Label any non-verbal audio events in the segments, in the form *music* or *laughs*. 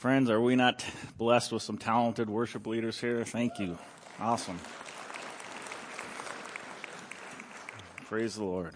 Friends, are we not *laughs* blessed with some talented worship leaders here? Thank you. Awesome. Praise the Lord.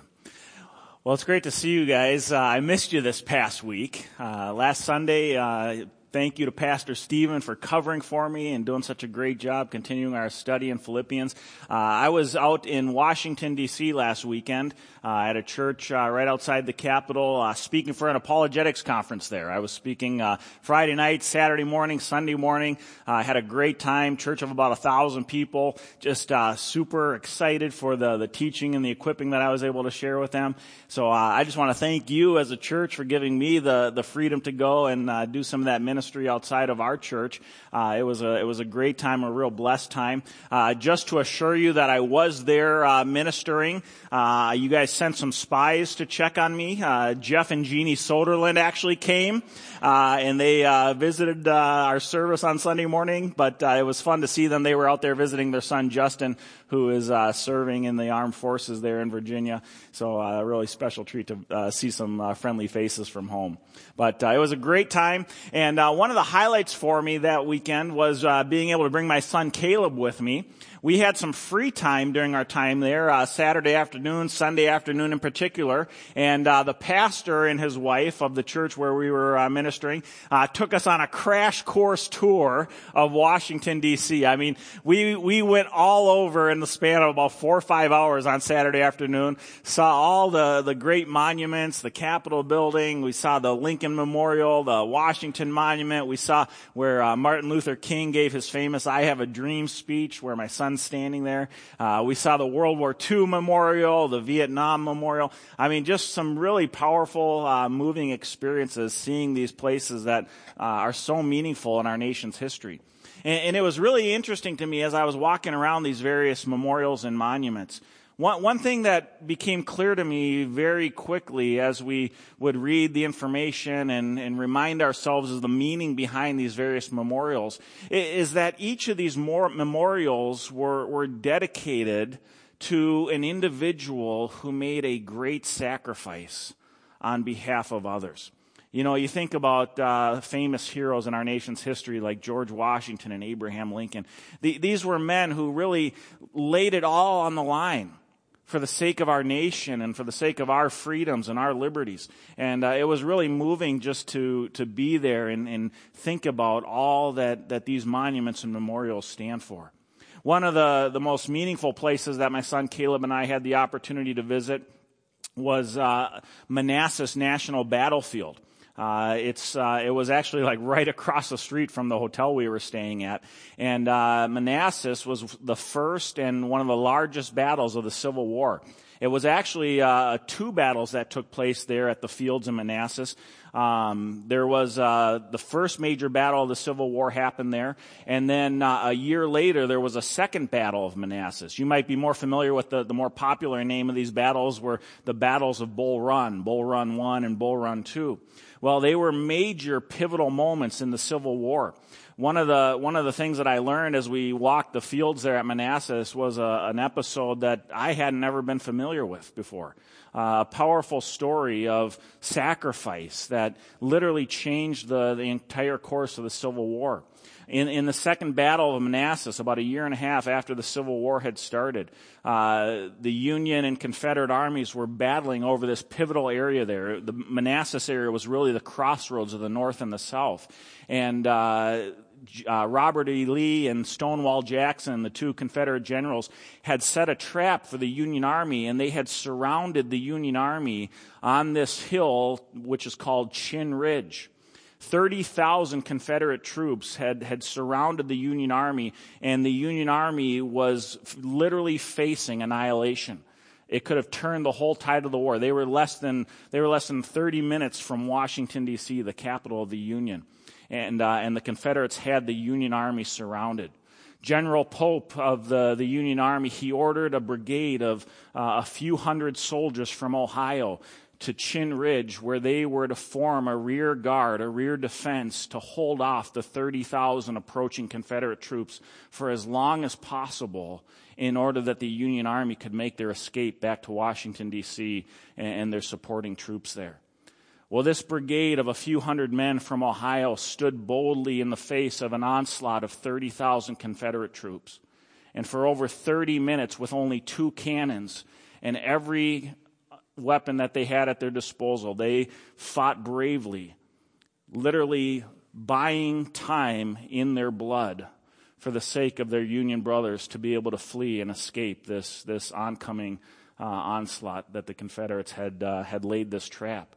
Well, it's great to see you guys. Uh, I missed you this past week. Uh, last Sunday, uh, thank you to Pastor Stephen for covering for me and doing such a great job continuing our study in Philippians. Uh, I was out in Washington, D.C. last weekend uh, at a church uh, right outside the Capitol uh, speaking for an apologetics conference there. I was speaking uh, Friday night, Saturday morning, Sunday morning. I had a great time, church of about a thousand people, just uh, super excited for the, the teaching and the equipping that I was able to share with them. So I just want to thank you as a church for giving me the, the freedom to go and do some of that ministry ministry outside of our church. Uh, it was a it was a great time, a real blessed time. Uh, just to assure you that I was there uh, ministering. Uh, you guys sent some spies to check on me. Uh, Jeff and Jeannie Soderland actually came uh, and they visited our service on Sunday morning. But it was fun to see them. They were out there visiting their son Justin, who is serving in the armed forces there in Virginia. So a really special treat to see some friendly faces from home. But it was a great time, and one of the highlights for me that weekend was uh, being able to bring my son Caleb with me we had some free time during our time there, uh, Saturday afternoon, Sunday afternoon in particular, and uh, the pastor and his wife of the church where we were uh, ministering uh, took us on a crash course tour of Washington D.C. I mean, we we went all over in the span of about four or five hours on Saturday afternoon. Saw all the the great monuments, the Capitol building. We saw the Lincoln Memorial, the Washington Monument. We saw where uh, Martin Luther King gave his famous "I Have a Dream" speech, where my son standing there. Uh, we saw the World War II memorial, the Vietnam memorial. I mean, just some really powerful, uh, moving experiences seeing these places that uh, are so meaningful in our nation's history. And, and it was really interesting to me as I was walking around these various memorials and monuments. One, one thing that became clear to me very quickly as we would read the information and, and remind ourselves of the meaning behind these various memorials is that each of these memorials were, were dedicated to an individual who made a great sacrifice on behalf of others. You know, you think about uh, famous heroes in our nation's history like George Washington and Abraham Lincoln. The, these were men who really laid it all on the line for the sake of our nation and for the sake of our freedoms and our liberties. And uh, it was really moving just to, to be there and, and think about all that, that these monuments and memorials stand for. One of the, the most meaningful places that my son Caleb and I had the opportunity to visit was uh, Manassas National Battlefield. Uh, it's uh, it was actually like right across the street from the hotel we were staying at, and uh, Manassas was the first and one of the largest battles of the Civil War. It was actually uh, two battles that took place there at the fields in Manassas. Um, there was uh, the first major battle of the Civil War happened there, and then uh, a year later there was a second battle of Manassas. You might be more familiar with the, the more popular name of these battles were the battles of Bull Run, Bull Run One and Bull Run Two. Well, they were major pivotal moments in the Civil War. One of the, one of the things that I learned as we walked the fields there at Manassas was a, an episode that I had never been familiar with before. Uh, a powerful story of sacrifice that literally changed the, the entire course of the Civil War. In, in the second battle of Manassas, about a year and a half after the Civil War had started, uh, the Union and Confederate armies were battling over this pivotal area there. The Manassas area was really the crossroads of the North and the South. And uh, uh, Robert E. Lee and Stonewall Jackson, the two Confederate generals, had set a trap for the Union Army, and they had surrounded the Union Army on this hill, which is called Chinn Ridge. 30,000 Confederate troops had, had surrounded the Union Army, and the Union Army was literally facing annihilation. It could have turned the whole tide of the war. They were less than, they were less than 30 minutes from Washington, D.C., the capital of the Union. And, uh, and the Confederates had the Union Army surrounded. General Pope of the, the Union Army, he ordered a brigade of uh, a few hundred soldiers from Ohio to Chinn Ridge, where they were to form a rear guard, a rear defense to hold off the 30,000 approaching Confederate troops for as long as possible in order that the Union Army could make their escape back to Washington, D.C. and, their supporting troops there. Well, this brigade of a few hundred men from Ohio stood boldly in the face of an onslaught of 30,000 Confederate troops. And for over 30 minutes, with only two cannons and every weapon that they had at their disposal, they fought bravely, literally buying time in their blood for the sake of their Union brothers to be able to flee and escape this, this oncoming uh, onslaught that the Confederates had, uh, had laid this trap.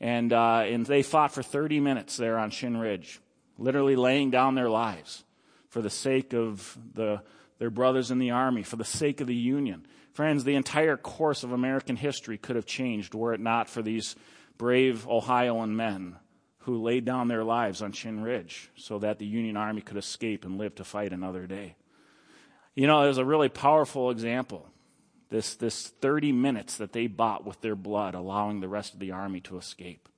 And, uh, and they fought for 30 minutes there on Chinn Ridge, literally laying down their lives for the sake of the, their brothers in the army, for the sake of the Union. Friends, the entire course of American history could have changed were it not for these brave Ohioan men who laid down their lives on Chinn Ridge so that the Union Army could escape and live to fight another day. You know, was a really powerful example this, this 30 minutes that they bought with their blood, allowing the rest of the army to escape.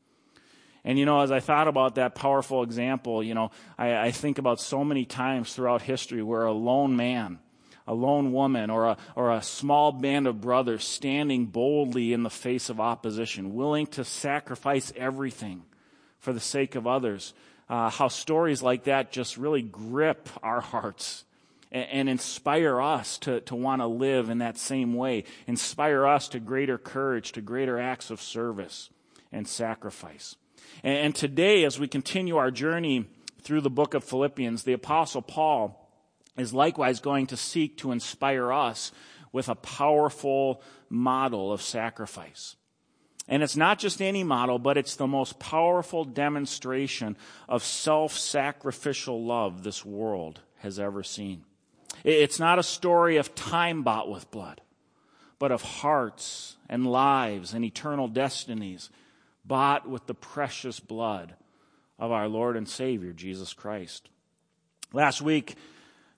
And you know, as I thought about that powerful example, you know, I, I think about so many times throughout history where a lone man, a lone woman, or a, or a small band of brothers standing boldly in the face of opposition, willing to sacrifice everything for the sake of others. Uh, how stories like that just really grip our hearts and, and inspire us to, to want to live in that same way. Inspire us to greater courage, to greater acts of service and sacrifice. And, today, as we continue our journey through the book of Philippians, the apostle Paul is likewise going to seek to inspire us with a powerful model of sacrifice. And it's not just any model, but it's the most powerful demonstration of self-sacrificial love this world has ever seen. It's not a story of time bought with blood, but of hearts and lives and eternal destinies bought with the precious blood of our Lord and Savior, Jesus Christ. Last week,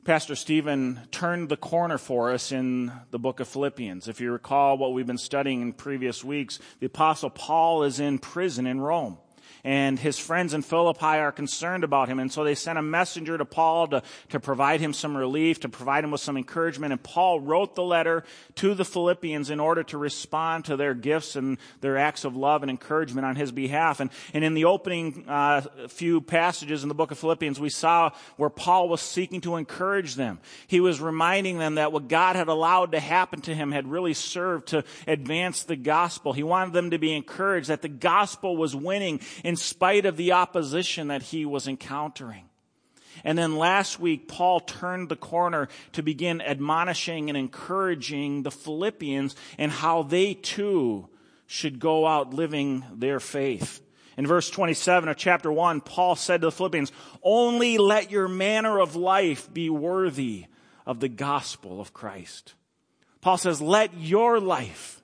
Pastor Stephen turned the corner for us in the book of Philippians. If you recall what we've been studying in previous weeks, the apostle Paul is in prison in Rome and his friends in Philippi are concerned about him. And so they sent a messenger to Paul to, to provide him some relief, to provide him with some encouragement. And Paul wrote the letter to the Philippians in order to respond to their gifts and their acts of love and encouragement on his behalf. And, and in the opening uh, few passages in the book of Philippians, we saw where Paul was seeking to encourage them. He was reminding them that what God had allowed to happen to him had really served to advance the gospel. He wanted them to be encouraged that the gospel was winning in spite of the opposition that he was encountering. And then last week, Paul turned the corner to begin admonishing and encouraging the Philippians and how they too should go out living their faith. In verse 27 of chapter 1, Paul said to the Philippians, Only let your manner of life be worthy of the gospel of Christ. Paul says, Let your life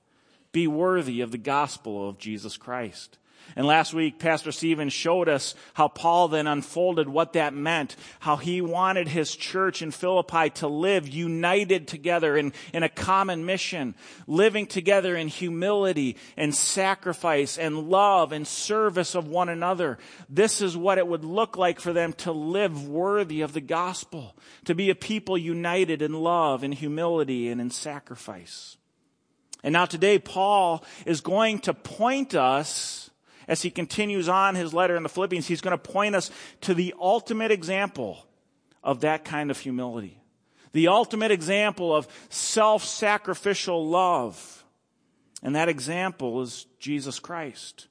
be worthy of the gospel of Jesus Christ. And last week, Pastor Stephen showed us how Paul then unfolded what that meant, how he wanted his church in Philippi to live united together in, in a common mission, living together in humility and sacrifice and love and service of one another. This is what it would look like for them to live worthy of the gospel, to be a people united in love and humility and in sacrifice. And now today, Paul is going to point us as he continues on his letter in the Philippians, he's going to point us to the ultimate example of that kind of humility. The ultimate example of self-sacrificial love. And that example is Jesus Christ.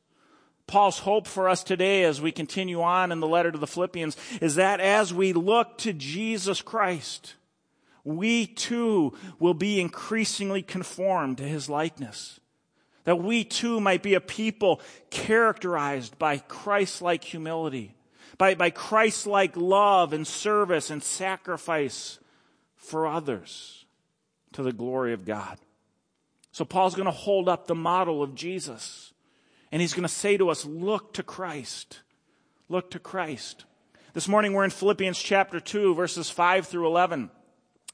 Paul's hope for us today as we continue on in the letter to the Philippians is that as we look to Jesus Christ, we too will be increasingly conformed to his likeness that we too might be a people characterized by Christ-like humility, by, by Christ-like love and service and sacrifice for others to the glory of God. So Paul's going to hold up the model of Jesus and he's going to say to us, look to Christ. Look to Christ. This morning we're in Philippians chapter 2 verses 5 through 11.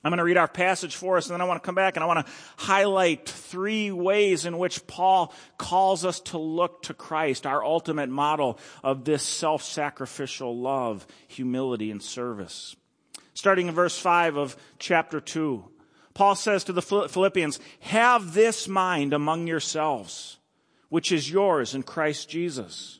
I'm going to read our passage for us and then I want to come back and I want to highlight three ways in which Paul calls us to look to Christ, our ultimate model of this self-sacrificial love, humility, and service. Starting in verse 5 of chapter 2, Paul says to the Philippians, have this mind among yourselves which is yours in Christ Jesus,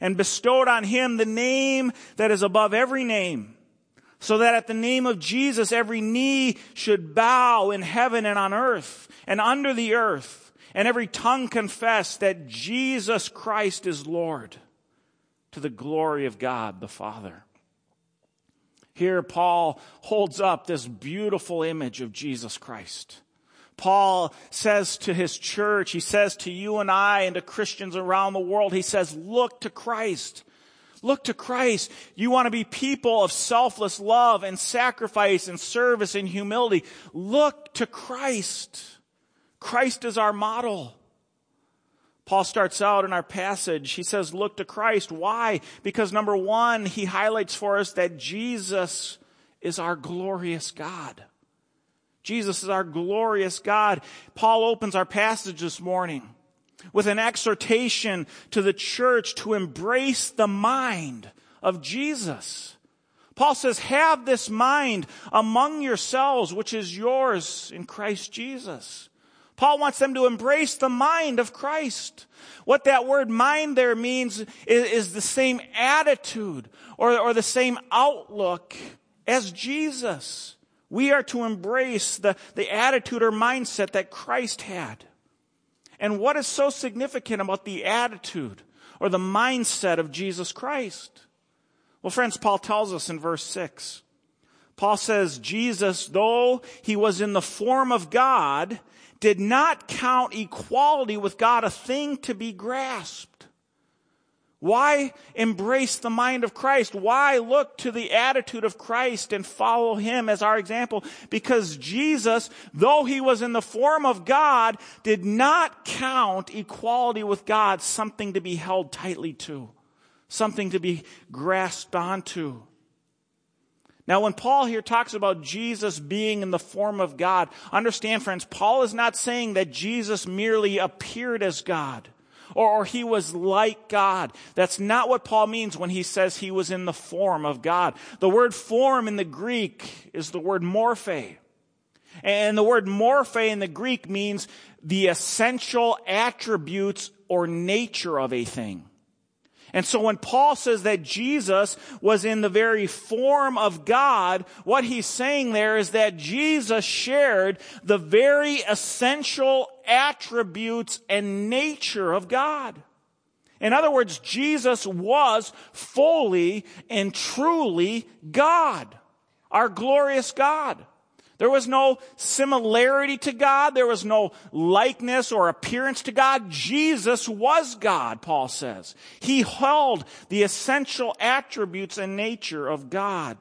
and bestowed on him the name that is above every name, so that at the name of Jesus every knee should bow in heaven and on earth and under the earth, and every tongue confess that Jesus Christ is Lord to the glory of God the Father. Here, Paul holds up this beautiful image of Jesus Christ. Paul says to his church, he says to you and I and to Christians around the world, he says, look to Christ. Look to Christ. You want to be people of selfless love and sacrifice and service and humility. Look to Christ. Christ is our model. Paul starts out in our passage. He says, look to Christ. Why? Because number one, he highlights for us that Jesus is our glorious God. Jesus is our glorious God. Paul opens our passage this morning with an exhortation to the church to embrace the mind of Jesus. Paul says, have this mind among yourselves, which is yours in Christ Jesus. Paul wants them to embrace the mind of Christ. What that word mind there means is, is the same attitude or, or the same outlook as Jesus. We are to embrace the, the attitude or mindset that Christ had. And what is so significant about the attitude or the mindset of Jesus Christ? Well, friends, Paul tells us in verse 6. Paul says, Jesus, though he was in the form of God, did not count equality with God a thing to be grasped. Why embrace the mind of Christ? Why look to the attitude of Christ and follow Him as our example? Because Jesus, though He was in the form of God, did not count equality with God something to be held tightly to, something to be grasped onto. Now, when Paul here talks about Jesus being in the form of God, understand, friends, Paul is not saying that Jesus merely appeared as God or, or, he was like God. That's not what Paul means when he says he was in the form of God. The word form in the Greek is the word morphe. And the word morphe in the Greek means the essential attributes or nature of a thing. And so when Paul says that Jesus was in the very form of God, what he's saying there is that Jesus shared the very essential attributes and nature of God. In other words, Jesus was fully and truly God, our glorious God. There was no similarity to God. There was no likeness or appearance to God. Jesus was God, Paul says. He held the essential attributes and nature of God.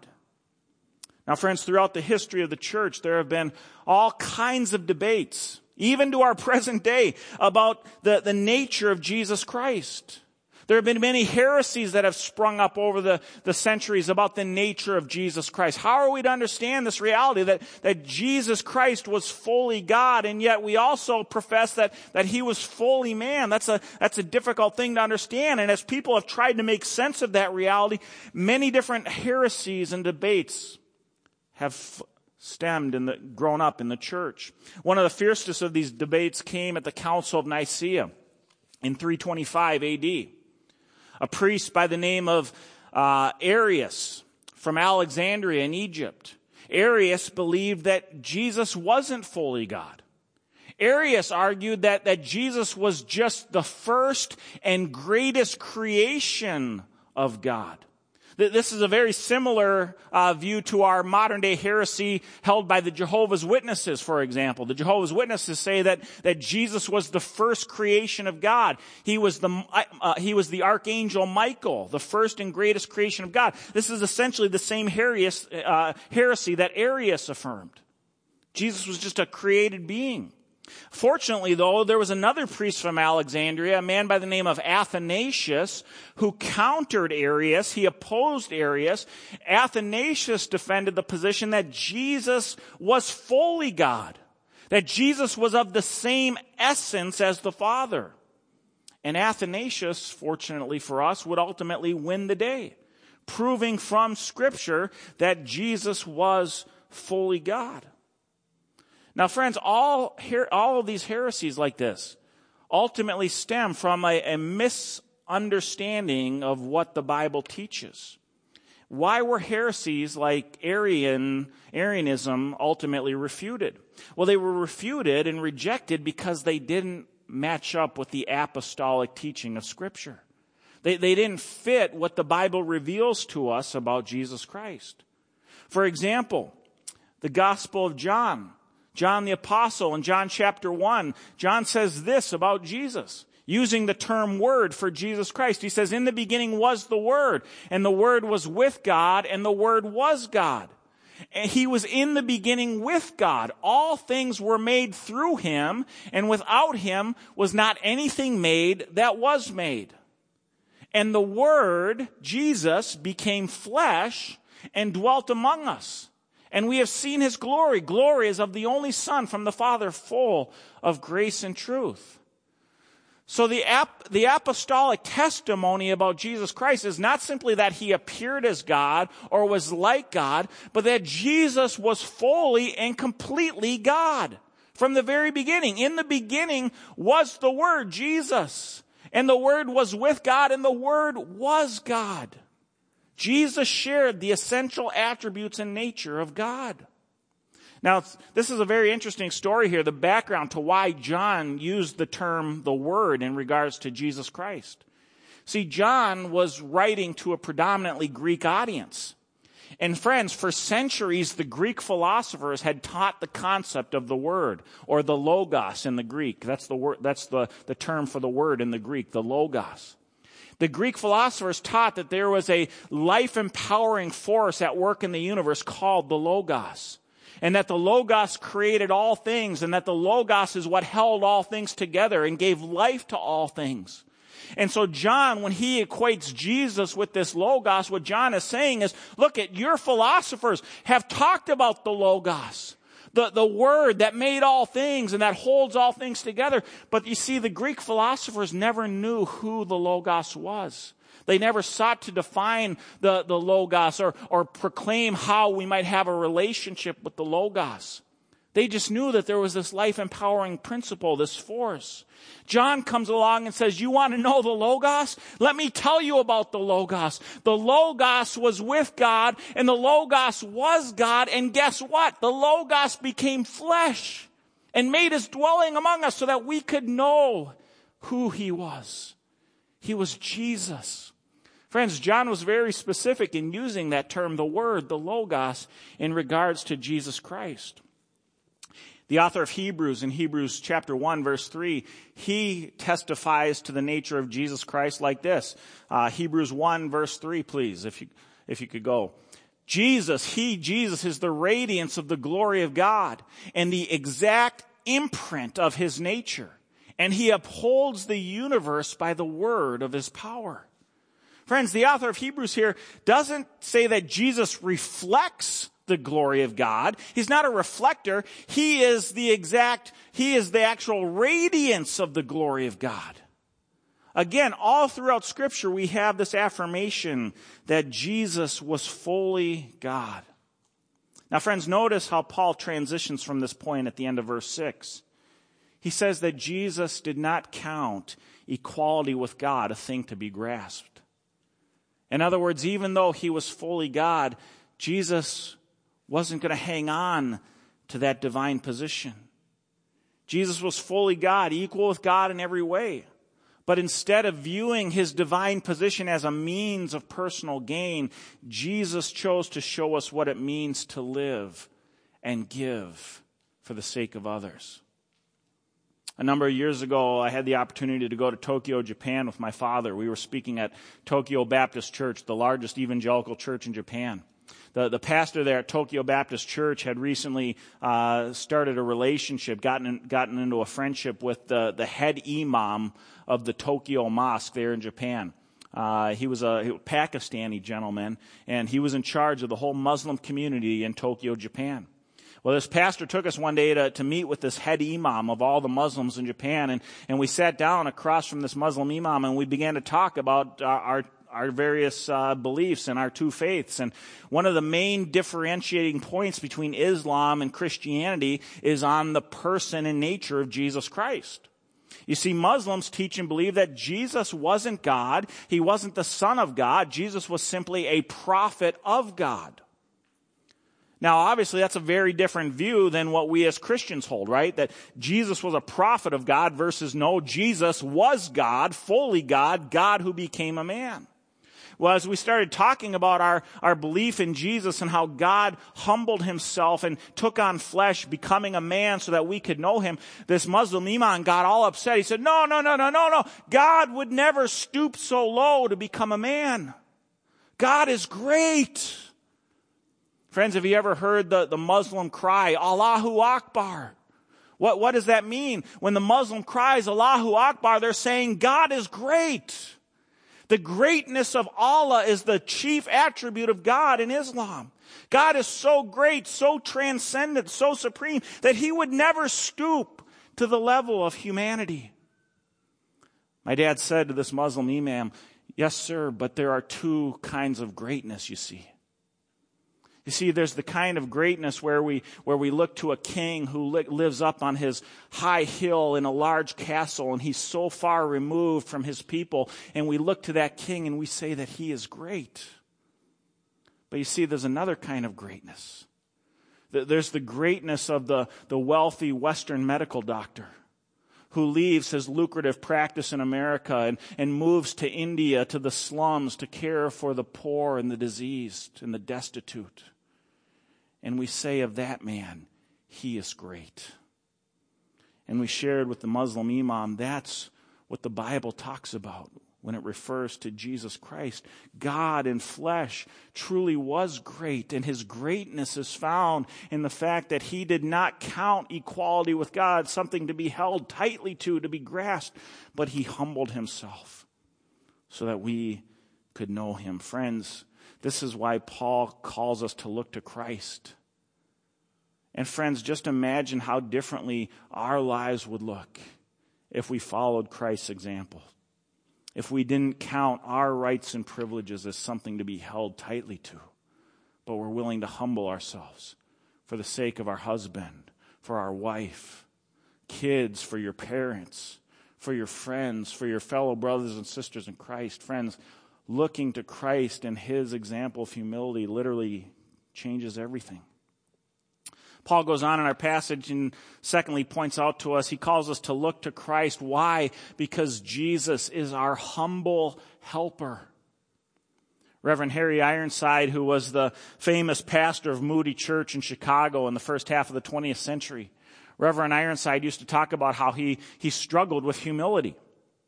Now friends, throughout the history of the church, there have been all kinds of debates, even to our *laughs* present day, about the, the nature of Jesus Christ. There have been many heresies that have sprung up over the, the centuries about the nature of Jesus Christ. How are we to understand this reality that, that Jesus Christ was fully God and yet we also profess that, that he was fully man? That's a, that's a difficult thing to understand. And as people have tried to make sense of that reality, many different heresies and debates have stemmed and grown up in the church. One of the fiercest of these debates came at the Council of Nicaea in 325 AD a priest by the name of uh, Arius from Alexandria in Egypt. Arius believed that Jesus wasn't fully God. Arius argued that, that Jesus was just the first and greatest creation of God. This is a very similar uh, view to our modern day heresy held by the Jehovah's Witnesses, for example. The Jehovah's Witnesses say that, that Jesus was the first creation of God. He was the, uh, he was the archangel Michael, the first and greatest creation of God. This is essentially the same heresy, uh, heresy that Arius affirmed. Jesus was just a created being. Fortunately, though, there was another priest from Alexandria, a man by the name of Athanasius, who countered Arius. He opposed Arius. Athanasius defended the position that Jesus was fully God, that Jesus was of the same essence as the Father. And Athanasius, fortunately for us, would ultimately win the day, proving from Scripture that Jesus was fully God. Now, friends, all, all of these heresies like this ultimately stem from a, a misunderstanding of what the Bible teaches. Why were heresies like Arian, Arianism ultimately refuted? Well, they were refuted and rejected because they didn't match up with the apostolic teaching of Scripture. They, they didn't fit what the Bible reveals to us about Jesus Christ. For example, the Gospel of John, John the Apostle in John chapter 1, John says this about Jesus, using the term word for Jesus Christ. He says, In the beginning was the Word, and the Word was with God, and the Word was God. And he was in the beginning with God. All things were made through him, and without him was not anything made that was made. And the Word, Jesus, became flesh and dwelt among us. And we have seen his glory. Glory is of the only Son from the Father, full of grace and truth. So the, ap- the apostolic testimony about Jesus Christ is not simply that he appeared as God or was like God, but that Jesus was fully and completely God from the very beginning. In the beginning was the Word, Jesus. And the Word was with God and the Word was God. Jesus shared the essential attributes and nature of God. Now, this is a very interesting story here, the background to why John used the term the Word in regards to Jesus Christ. See, John was writing to a predominantly Greek audience. And friends, for centuries, the Greek philosophers had taught the concept of the word, or the logos in the Greek. That's the word, that's the, the term for the word in the Greek, the logos. The Greek philosophers taught that there was a life empowering force at work in the universe called the logos and that the Logos created all things, and that the Logos is what held all things together and gave life to all things. And so John, when he equates Jesus with this Logos, what John is saying is, look at your philosophers have talked about the Logos. The, the word that made all things and that holds all things together. But you see, the Greek philosophers never knew who the Logos was. They never sought to define the, the Logos or, or proclaim how we might have a relationship with the Logos. They just knew that there was this life empowering principle, this force. John comes along and says, You want to know the Logos? Let me tell you about the Logos. The Logos was with God, and the Logos was God, and guess what? The Logos became flesh and made his dwelling among us so that we could know who he was. He was Jesus. Friends, John was very specific in using that term, the Word, the Logos, in regards to Jesus Christ. The author of Hebrews in Hebrews chapter 1 verse 3, he testifies to the nature of Jesus Christ like this. Uh, Hebrews 1 verse 3, please, if you, if you could go. Jesus, he, Jesus is the radiance of the glory of God and the exact imprint of his nature. And he upholds the universe by the word of his power. Friends, the author of Hebrews here doesn't say that Jesus reflects the glory of God. He's not a reflector. He is the exact, he is the actual radiance of the glory of God. Again, all throughout scripture, we have this affirmation that Jesus was fully God. Now, friends, notice how Paul transitions from this point at the end of verse 6. He says that Jesus did not count equality with God a thing to be grasped. In other words, even though he was fully God, Jesus wasn't going to hang on to that divine position. Jesus was fully God, equal with God in every way. But instead of viewing his divine position as a means of personal gain, Jesus chose to show us what it means to live and give for the sake of others. A number of years ago, I had the opportunity to go to Tokyo, Japan with my father. We were speaking at Tokyo Baptist Church, the largest evangelical church in Japan. The, the pastor there at Tokyo Baptist Church had recently uh, started a relationship, gotten, in, gotten into a friendship with the, the head imam of the Tokyo Mosque there in Japan. Uh, he was a Pakistani gentleman, and he was in charge of the whole Muslim community in Tokyo, Japan. Well, this pastor took us one day to, to meet with this head imam of all the Muslims in Japan, and, and we sat down across from this Muslim imam and we began to talk about our, our our various uh, beliefs and our two faiths. And one of the main differentiating points between Islam and Christianity is on the person and nature of Jesus Christ. You see, Muslims teach and believe that Jesus wasn't God. He wasn't the Son of God. Jesus was simply a prophet of God. Now, obviously, that's a very different view than what we as Christians hold, right? That Jesus was a prophet of God versus no, Jesus was God, fully God, God who became a man. Well, as we started talking about our, our belief in Jesus and how God humbled himself and took on flesh, becoming a man so that we could know him, this Muslim imam got all upset. He said, no, no, no, no, no, no. God would never stoop so low to become a man. God is great. Friends, have you ever heard the, the Muslim cry, Allahu Akbar? What, what does that mean? When the Muslim cries Allahu Akbar, they're saying God is great. The greatness of Allah is the chief attribute of God in Islam. God is so great, so transcendent, so supreme that he would never stoop to the level of humanity. My dad said to this Muslim imam, Yes, sir, but there are two kinds of greatness, you see. You see, there's the kind of greatness where we, where we look to a king who li- lives up on his high hill in a large castle and he's so far removed from his people. And we look to that king and we say that he is great. But you see, there's another kind of greatness. There's the greatness of the, the wealthy Western medical doctor who leaves his lucrative practice in America and, and moves to India, to the slums, to care for the poor and the diseased and the destitute and we say of that man, he is great. And we shared with the Muslim imam, that's what the Bible talks about when it refers to Jesus Christ. God in flesh truly was great, and his greatness is found in the fact that he did not count equality with God something to be held tightly to, to be grasped, but he humbled himself so that we could know him. Friends, this is why Paul calls us to look to Christ. And friends, just imagine how differently our lives would look if we followed Christ's example. If we didn't count our rights and privileges as something to be held tightly to, but were willing to humble ourselves for the sake of our husband, for our wife, kids, for your parents, for your friends, for your fellow brothers and sisters in Christ. Friends, looking to Christ and his example of humility literally changes everything. Paul goes on in our passage and secondly points out to us, he calls us to look to Christ. Why? Because Jesus is our humble helper. Reverend Harry Ironside, who was the famous pastor of Moody Church in Chicago in the first half of the 20th century, Reverend Ironside used to talk about how he, he struggled with humility.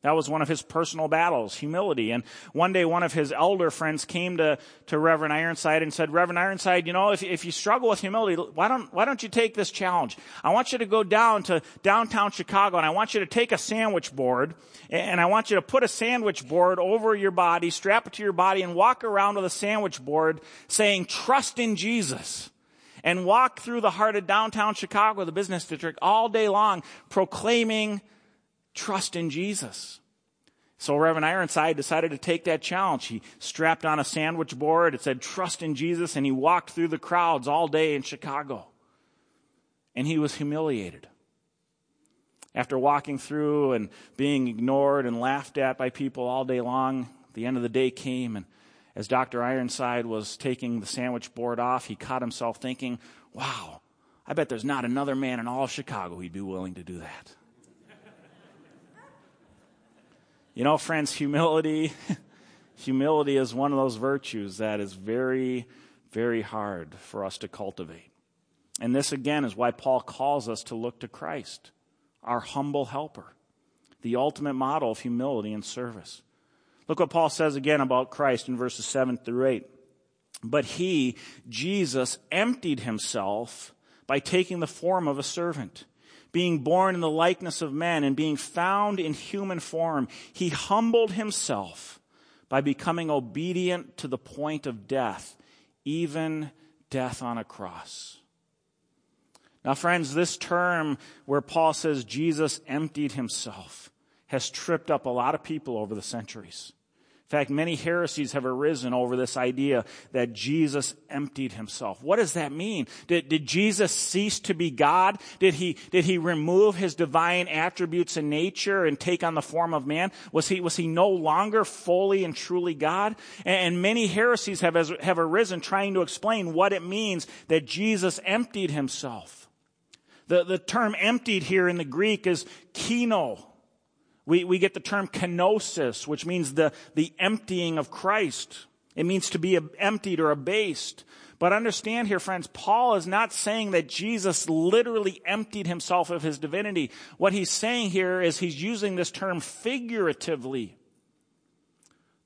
That was one of his personal battles, humility. And one day one of his elder friends came to, to Reverend Ironside and said, Reverend Ironside, you know, if, if you struggle with humility, why don't, why don't you take this challenge? I want you to go down to downtown Chicago and I want you to take a sandwich board and I want you to put a sandwich board over your body, strap it to your body and walk around with a sandwich board saying, trust in Jesus and walk through the heart of downtown Chicago, the business district, all day long, proclaiming trust in Jesus. So Reverend Ironside decided to take that challenge. He strapped on a sandwich board. It said, trust in Jesus. And he walked through the crowds all day in Chicago. And he was humiliated. After walking through and being ignored and laughed at by people all day long, the end of the day came. And as Dr. Ironside was taking the sandwich board off, he caught himself thinking, wow, I bet there's not another man in all Chicago who'd be willing to do that. You know, friends, *laughs* humility, humility is one of those virtues that is very, very hard for us to cultivate. And this again is why Paul calls us to look to Christ, our humble helper, the ultimate model of humility and service. Look what Paul says again about Christ in verses 7 through 8. But he, Jesus, emptied himself by taking the form of a servant. Being born in the likeness of men and being found in human form, he humbled himself by becoming obedient to the point of death, even death on a cross. Now, friends, this term where Paul says Jesus emptied himself has tripped up a lot of people over the centuries. In fact, many heresies have arisen over this idea that Jesus emptied himself. What does that mean? Did, did Jesus cease to be God? Did he, did he remove his divine attributes and nature and take on the form of man? Was he, was he no longer fully and truly God? And, and many heresies have, have arisen trying to explain what it means that Jesus emptied himself. The, the term emptied here in the Greek is keno, we, we get the term kenosis, which means the, the emptying of Christ. It means to be emptied or abased. But understand here, friends, Paul is not saying that Jesus literally emptied himself of his divinity. What he's saying here is he's using this term figuratively.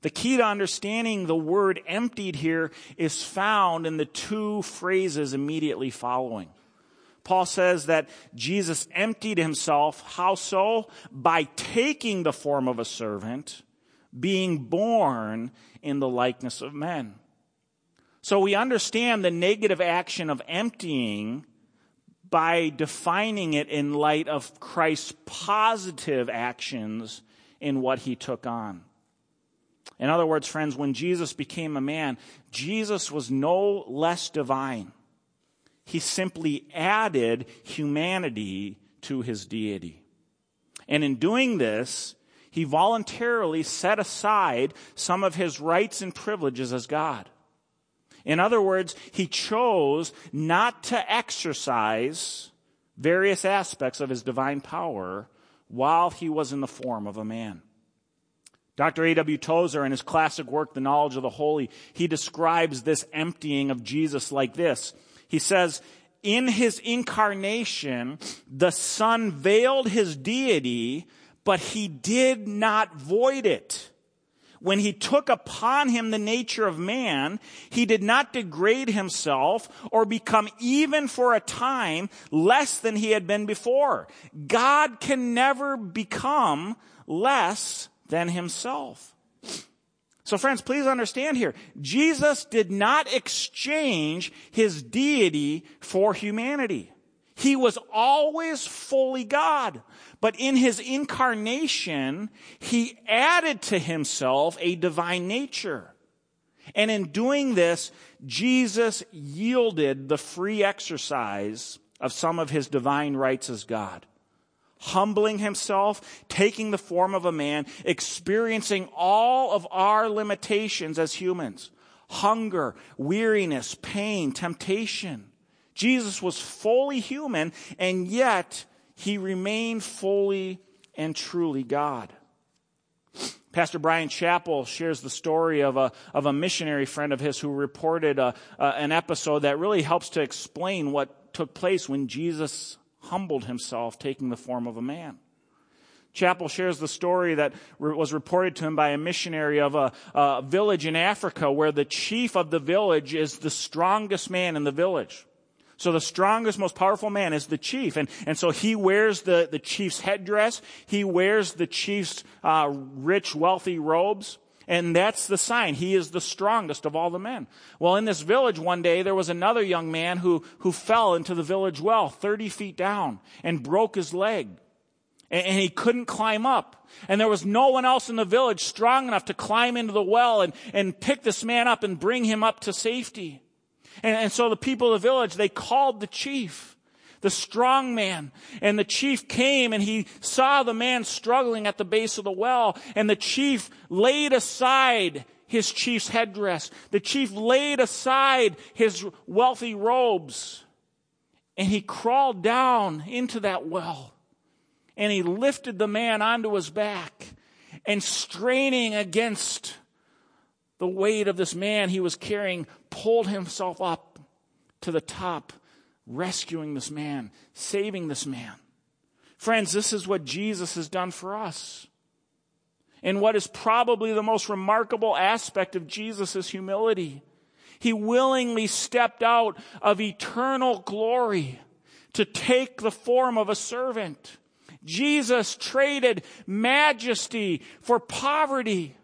The key to understanding the word emptied here is found in the two phrases immediately following. Paul says that Jesus emptied himself. How so? By taking the form of a servant, being born in the likeness of men. So we understand the negative action of emptying by defining it in light of Christ's positive actions in what he took on. In other words, friends, when Jesus became a man, Jesus was no less divine he simply added humanity to his deity. And in doing this, he voluntarily set aside some of his rights and privileges as God. In other words, he chose not to exercise various aspects of his divine power while he was in the form of a man. Dr. A.W. Tozer, in his classic work, The Knowledge of the Holy, he describes this emptying of Jesus like this. He says, in his incarnation, the Son veiled his deity, but he did not void it. When he took upon him the nature of man, he did not degrade himself or become even for a time less than he had been before. God can never become less than himself. So friends, please understand here, Jesus did not exchange his deity for humanity. He was always fully God. But in his incarnation, he added to himself a divine nature. And in doing this, Jesus yielded the free exercise of some of his divine rights as God humbling himself, taking the form of a man, experiencing all of our limitations as humans. Hunger, weariness, pain, temptation. Jesus was fully human and yet he remained fully and truly God. Pastor Bryan Chapell shares the story of a, of a missionary friend of his who reported a, a, an episode that really helps to explain what took place when Jesus humbled himself, taking the form of a man. Chapell shares the story that was reported to him by a missionary of a, a, village in Africa where the chief of the village is the strongest man in the village. So the strongest, most powerful man is the chief. And, and so he wears the, the chief's headdress. He wears the chief's uh, rich, wealthy robes. And that's the sign. He is the strongest of all the men. Well, in this village one day, there was another young man who, who fell into the village well, 30 feet down, and broke his leg. And, and he couldn't climb up. And there was no one else in the village strong enough to climb into the well and, and pick this man up and bring him up to safety. And, and so the people of the village, they called the chief the strong man. And the chief came and he saw the man struggling at the base of the well. And the chief laid aside his chief's headdress. The chief laid aside his wealthy robes. And he crawled down into that well. And he lifted the man onto his back. And straining against the weight of this man he was carrying, pulled himself up to the top rescuing this man, saving this man. Friends, this is what Jesus has done for us. And what is probably the most remarkable aspect of Jesus' humility He willingly stepped out of eternal glory to take the form of a servant. Jesus traded majesty for poverty.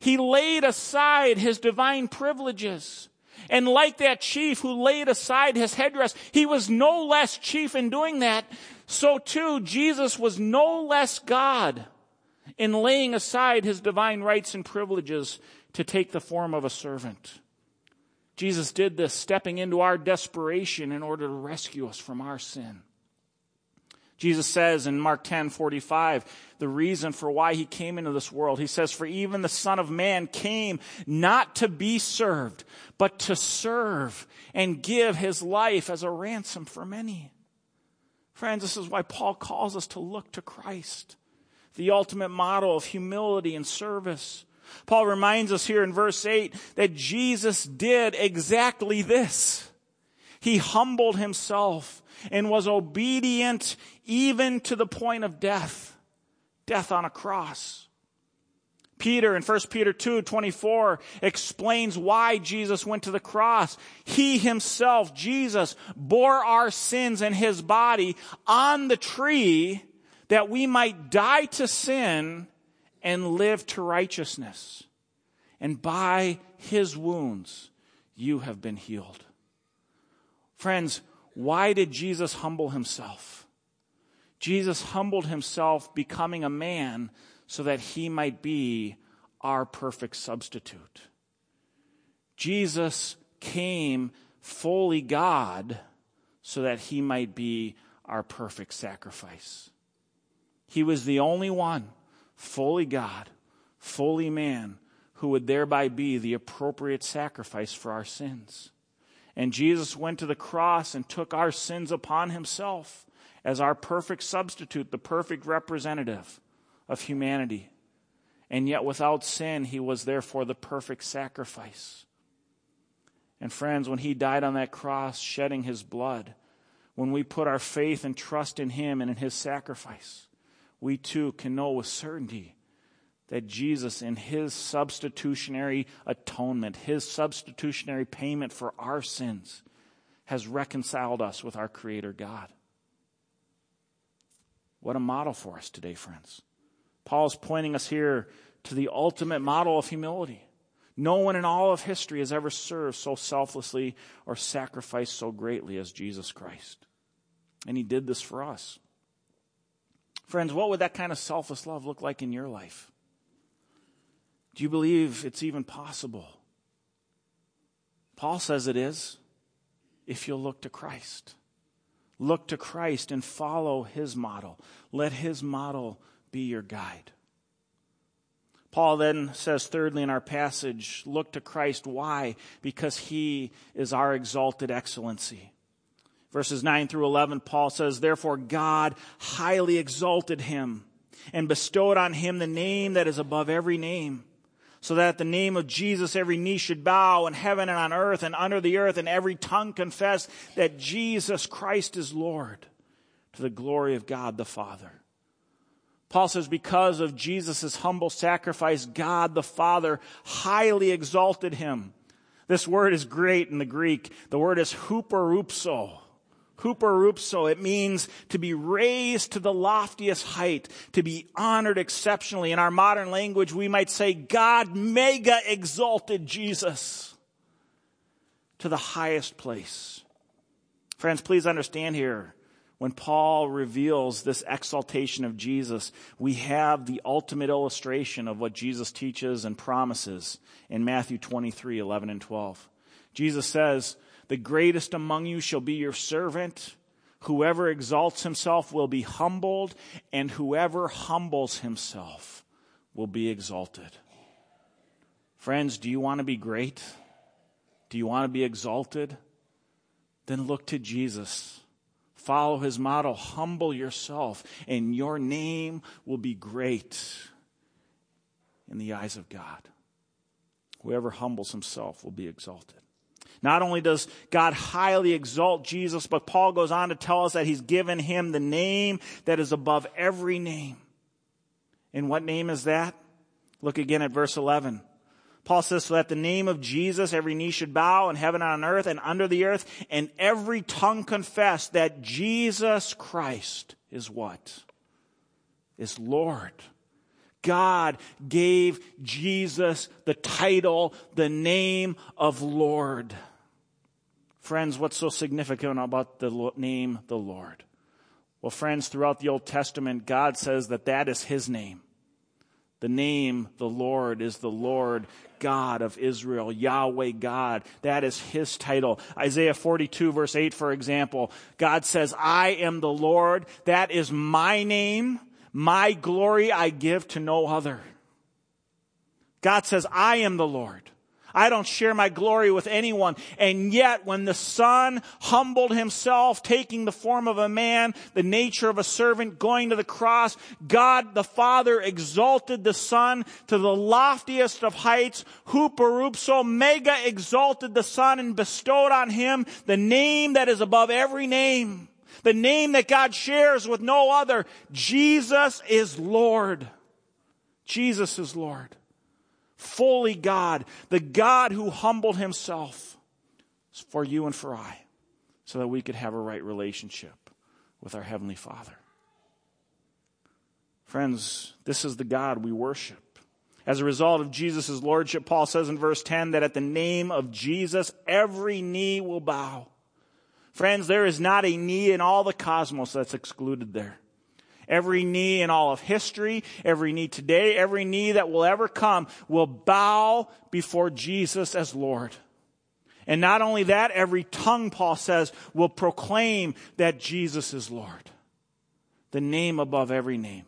He laid aside his divine privileges. And like that chief who laid aside his headdress, he was no less chief in doing that. So too, Jesus was no less God in laying aside his divine rights and privileges to take the form of a servant. Jesus did this stepping into our desperation in order to rescue us from our sin. Jesus says in Mark 10 45, the reason for why he came into this world. He says, For even the Son of Man came not to be served, but to serve and give his life as a ransom for many. Friends, this is why Paul calls us to look to Christ, the ultimate model of humility and service. Paul reminds us here in verse 8 that Jesus did exactly this. He humbled himself and was obedient even to the point of death, death on a cross. Peter in 1 Peter 2, 24 explains why Jesus went to the cross. He himself, Jesus, bore our sins in his body on the tree that we might die to sin and live to righteousness. And by his wounds, you have been healed. Friends, why did Jesus humble himself? Jesus humbled himself, becoming a man so that he might be our perfect substitute. Jesus came fully God so that he might be our perfect sacrifice. He was the only one, fully God, fully man, who would thereby be the appropriate sacrifice for our sins. And Jesus went to the cross and took our sins upon himself as our perfect substitute, the perfect representative of humanity. And yet, without sin, he was therefore the perfect sacrifice. And friends, when he died on that cross, shedding his blood, when we put our faith and trust in him and in his sacrifice, we too can know with certainty that Jesus, in his substitutionary atonement, his substitutionary payment for our sins, has reconciled us with our Creator God. What a model for us today, friends. Paul is pointing us here to the ultimate model of humility. No one in all of history has ever served so selflessly or sacrificed so greatly as Jesus Christ. And he did this for us. Friends, what would that kind of selfless love look like in your life? Do you believe it's even possible? Paul says it is if you'll look to Christ. Look to Christ and follow his model. Let his model be your guide. Paul then says, thirdly, in our passage, look to Christ. Why? Because he is our exalted excellency. Verses 9 through 11, Paul says, Therefore God highly exalted him and bestowed on him the name that is above every name so that at the name of Jesus every knee should bow in heaven and on earth and under the earth and every tongue confess that Jesus Christ is Lord to the glory of God the Father. Paul says, because of Jesus' humble sacrifice, God the Father highly exalted him. This word is great in the Greek. The word is huperupso huperupso. It means to be raised to the loftiest height, to be honored exceptionally. In our modern language, we might say God mega exalted Jesus to the highest place. Friends, please understand here, when Paul reveals this exaltation of Jesus, we have the ultimate illustration of what Jesus teaches and promises in Matthew 23, 11 and 12. Jesus says, the greatest among you shall be your servant. Whoever exalts himself will be humbled, and whoever humbles himself will be exalted. Friends, do you want to be great? Do you want to be exalted? Then look to Jesus. Follow his model. Humble yourself, and your name will be great in the eyes of God. Whoever humbles himself will be exalted. Not only does God highly exalt Jesus, but Paul goes on to tell us that he's given him the name that is above every name. And what name is that? Look again at verse 11. Paul says, so that the name of Jesus every knee should bow in heaven and on earth and under the earth, and every tongue confess that Jesus Christ is what? Is Lord. God gave Jesus the title, the name of Lord. Friends, what's so significant about the name the Lord? Well, friends, throughout the Old Testament, God says that that is His name. The name, the Lord, is the Lord God of Israel, Yahweh God. That is his title. Isaiah 42 verse 8, for example, God says, I am the Lord. That is my name. My glory I give to no other. God says, I am the Lord. I don't share my glory with anyone. And yet, when the Son humbled himself, taking the form of a man, the nature of a servant, going to the cross, God the Father exalted the Son to the loftiest of heights. Huperupso mega exalted the Son and bestowed on him the name that is above every name. The name that God shares with no other. Jesus is Lord. Jesus is Lord fully God, the God who humbled himself for you and for I, so that we could have a right relationship with our Heavenly Father. Friends, this is the God we worship. As a result of Jesus' lordship, Paul says in verse 10 that at the name of Jesus, every knee will bow. Friends, there is not a knee in all the cosmos that's excluded there. Every knee in all of history, every knee today, every knee that will ever come will bow before Jesus as Lord. And not only that, every tongue, Paul says, will proclaim that Jesus is Lord. The name above every name.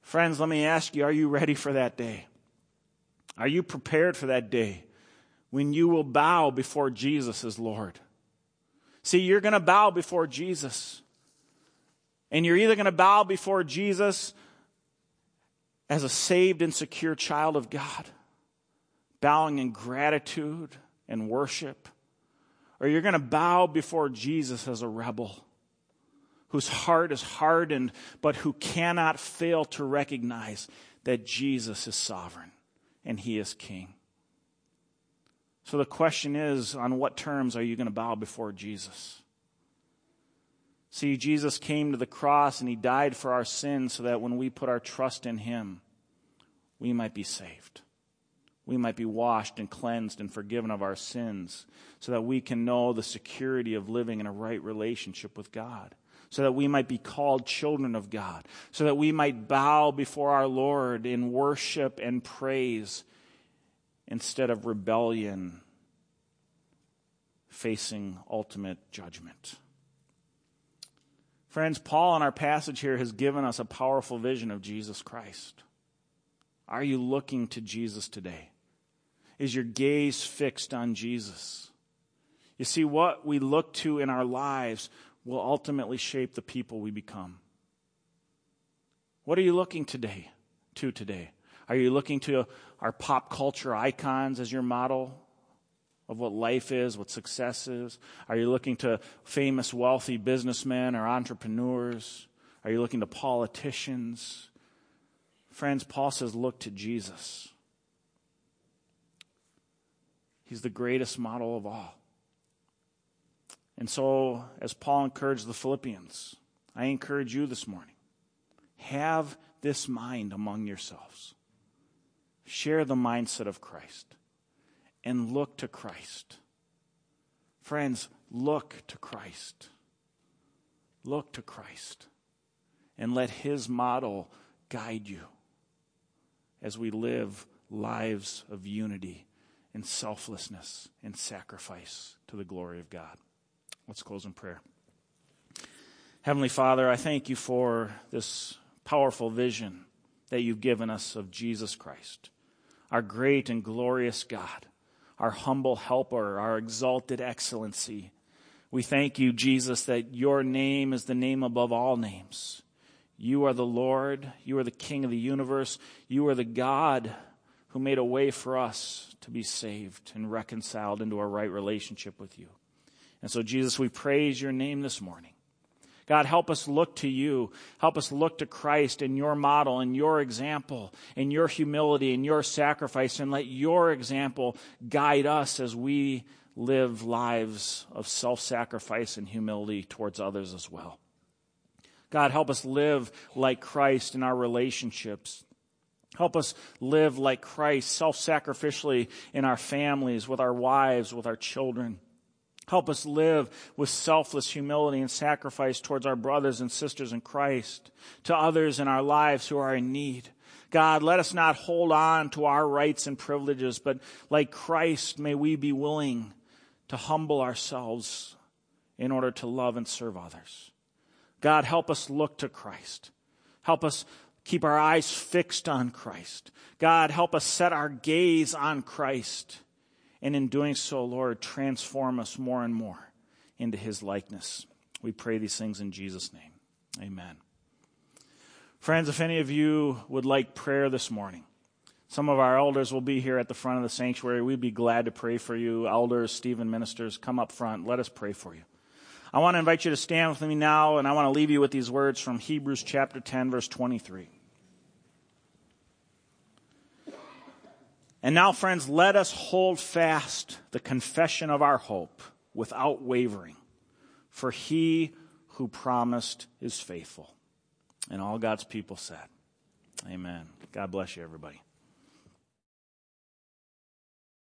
Friends, let me ask you, are you ready for that day? Are you prepared for that day when you will bow before Jesus as Lord? See, you're going to bow before Jesus. And you're either going to bow before Jesus as a saved and secure child of God, bowing in gratitude and worship, or you're going to bow before Jesus as a rebel whose heart is hardened, but who cannot fail to recognize that Jesus is sovereign and he is king. So the question is on what terms are you going to bow before Jesus? See, Jesus came to the cross and he died for our sins so that when we put our trust in him, we might be saved. We might be washed and cleansed and forgiven of our sins so that we can know the security of living in a right relationship with God. So that we might be called children of God. So that we might bow before our Lord in worship and praise instead of rebellion facing ultimate judgment. Friends, Paul in our passage here has given us a powerful vision of Jesus Christ. Are you looking to Jesus today? Is your gaze fixed on Jesus? You see, what we look to in our lives will ultimately shape the people we become. What are you looking today to today? Are you looking to our pop culture icons as your model? Of what life is, what success is? Are you looking to famous, wealthy businessmen or entrepreneurs? Are you looking to politicians? Friends, Paul says, look to Jesus. He's the greatest model of all. And so, as Paul encouraged the Philippians, I encourage you this morning have this mind among yourselves. Share the mindset of Christ and look to Christ. Friends, look to Christ. Look to Christ. And let His model guide you as we live lives of unity and selflessness and sacrifice to the glory of God. Let's close in prayer. Heavenly Father, I thank you for this powerful vision that you've given us of Jesus Christ, our great and glorious God our humble helper, our exalted excellency. We thank you, Jesus, that your name is the name above all names. You are the Lord. You are the King of the universe. You are the God who made a way for us to be saved and reconciled into a right relationship with you. And so, Jesus, we praise your name this morning. God, help us look to you. Help us look to Christ and your model and your example and your humility and your sacrifice and let your example guide us as we live lives of self-sacrifice and humility towards others as well. God, help us live like Christ in our relationships. Help us live like Christ self sacrificially in our families, with our wives, with our children. Help us live with selfless humility and sacrifice towards our brothers and sisters in Christ, to others in our lives who are in need. God, let us not hold on to our rights and privileges, but like Christ, may we be willing to humble ourselves in order to love and serve others. God, help us look to Christ. Help us keep our eyes fixed on Christ. God, help us set our gaze on Christ and in doing so, Lord, transform us more and more into his likeness. We pray these things in Jesus' name. Amen. Friends, if any of you would like prayer this morning, some of our elders will be here at the front of the sanctuary. We'd be glad to pray for you. Elders, Stephen ministers, come up front. Let us pray for you. I want to invite you to stand with me now, and I want to leave you with these words from Hebrews chapter 10, verse 23. And now, friends, let us hold fast the confession of our hope without wavering, for he who promised is faithful. And all God's people said, Amen. God bless you, everybody.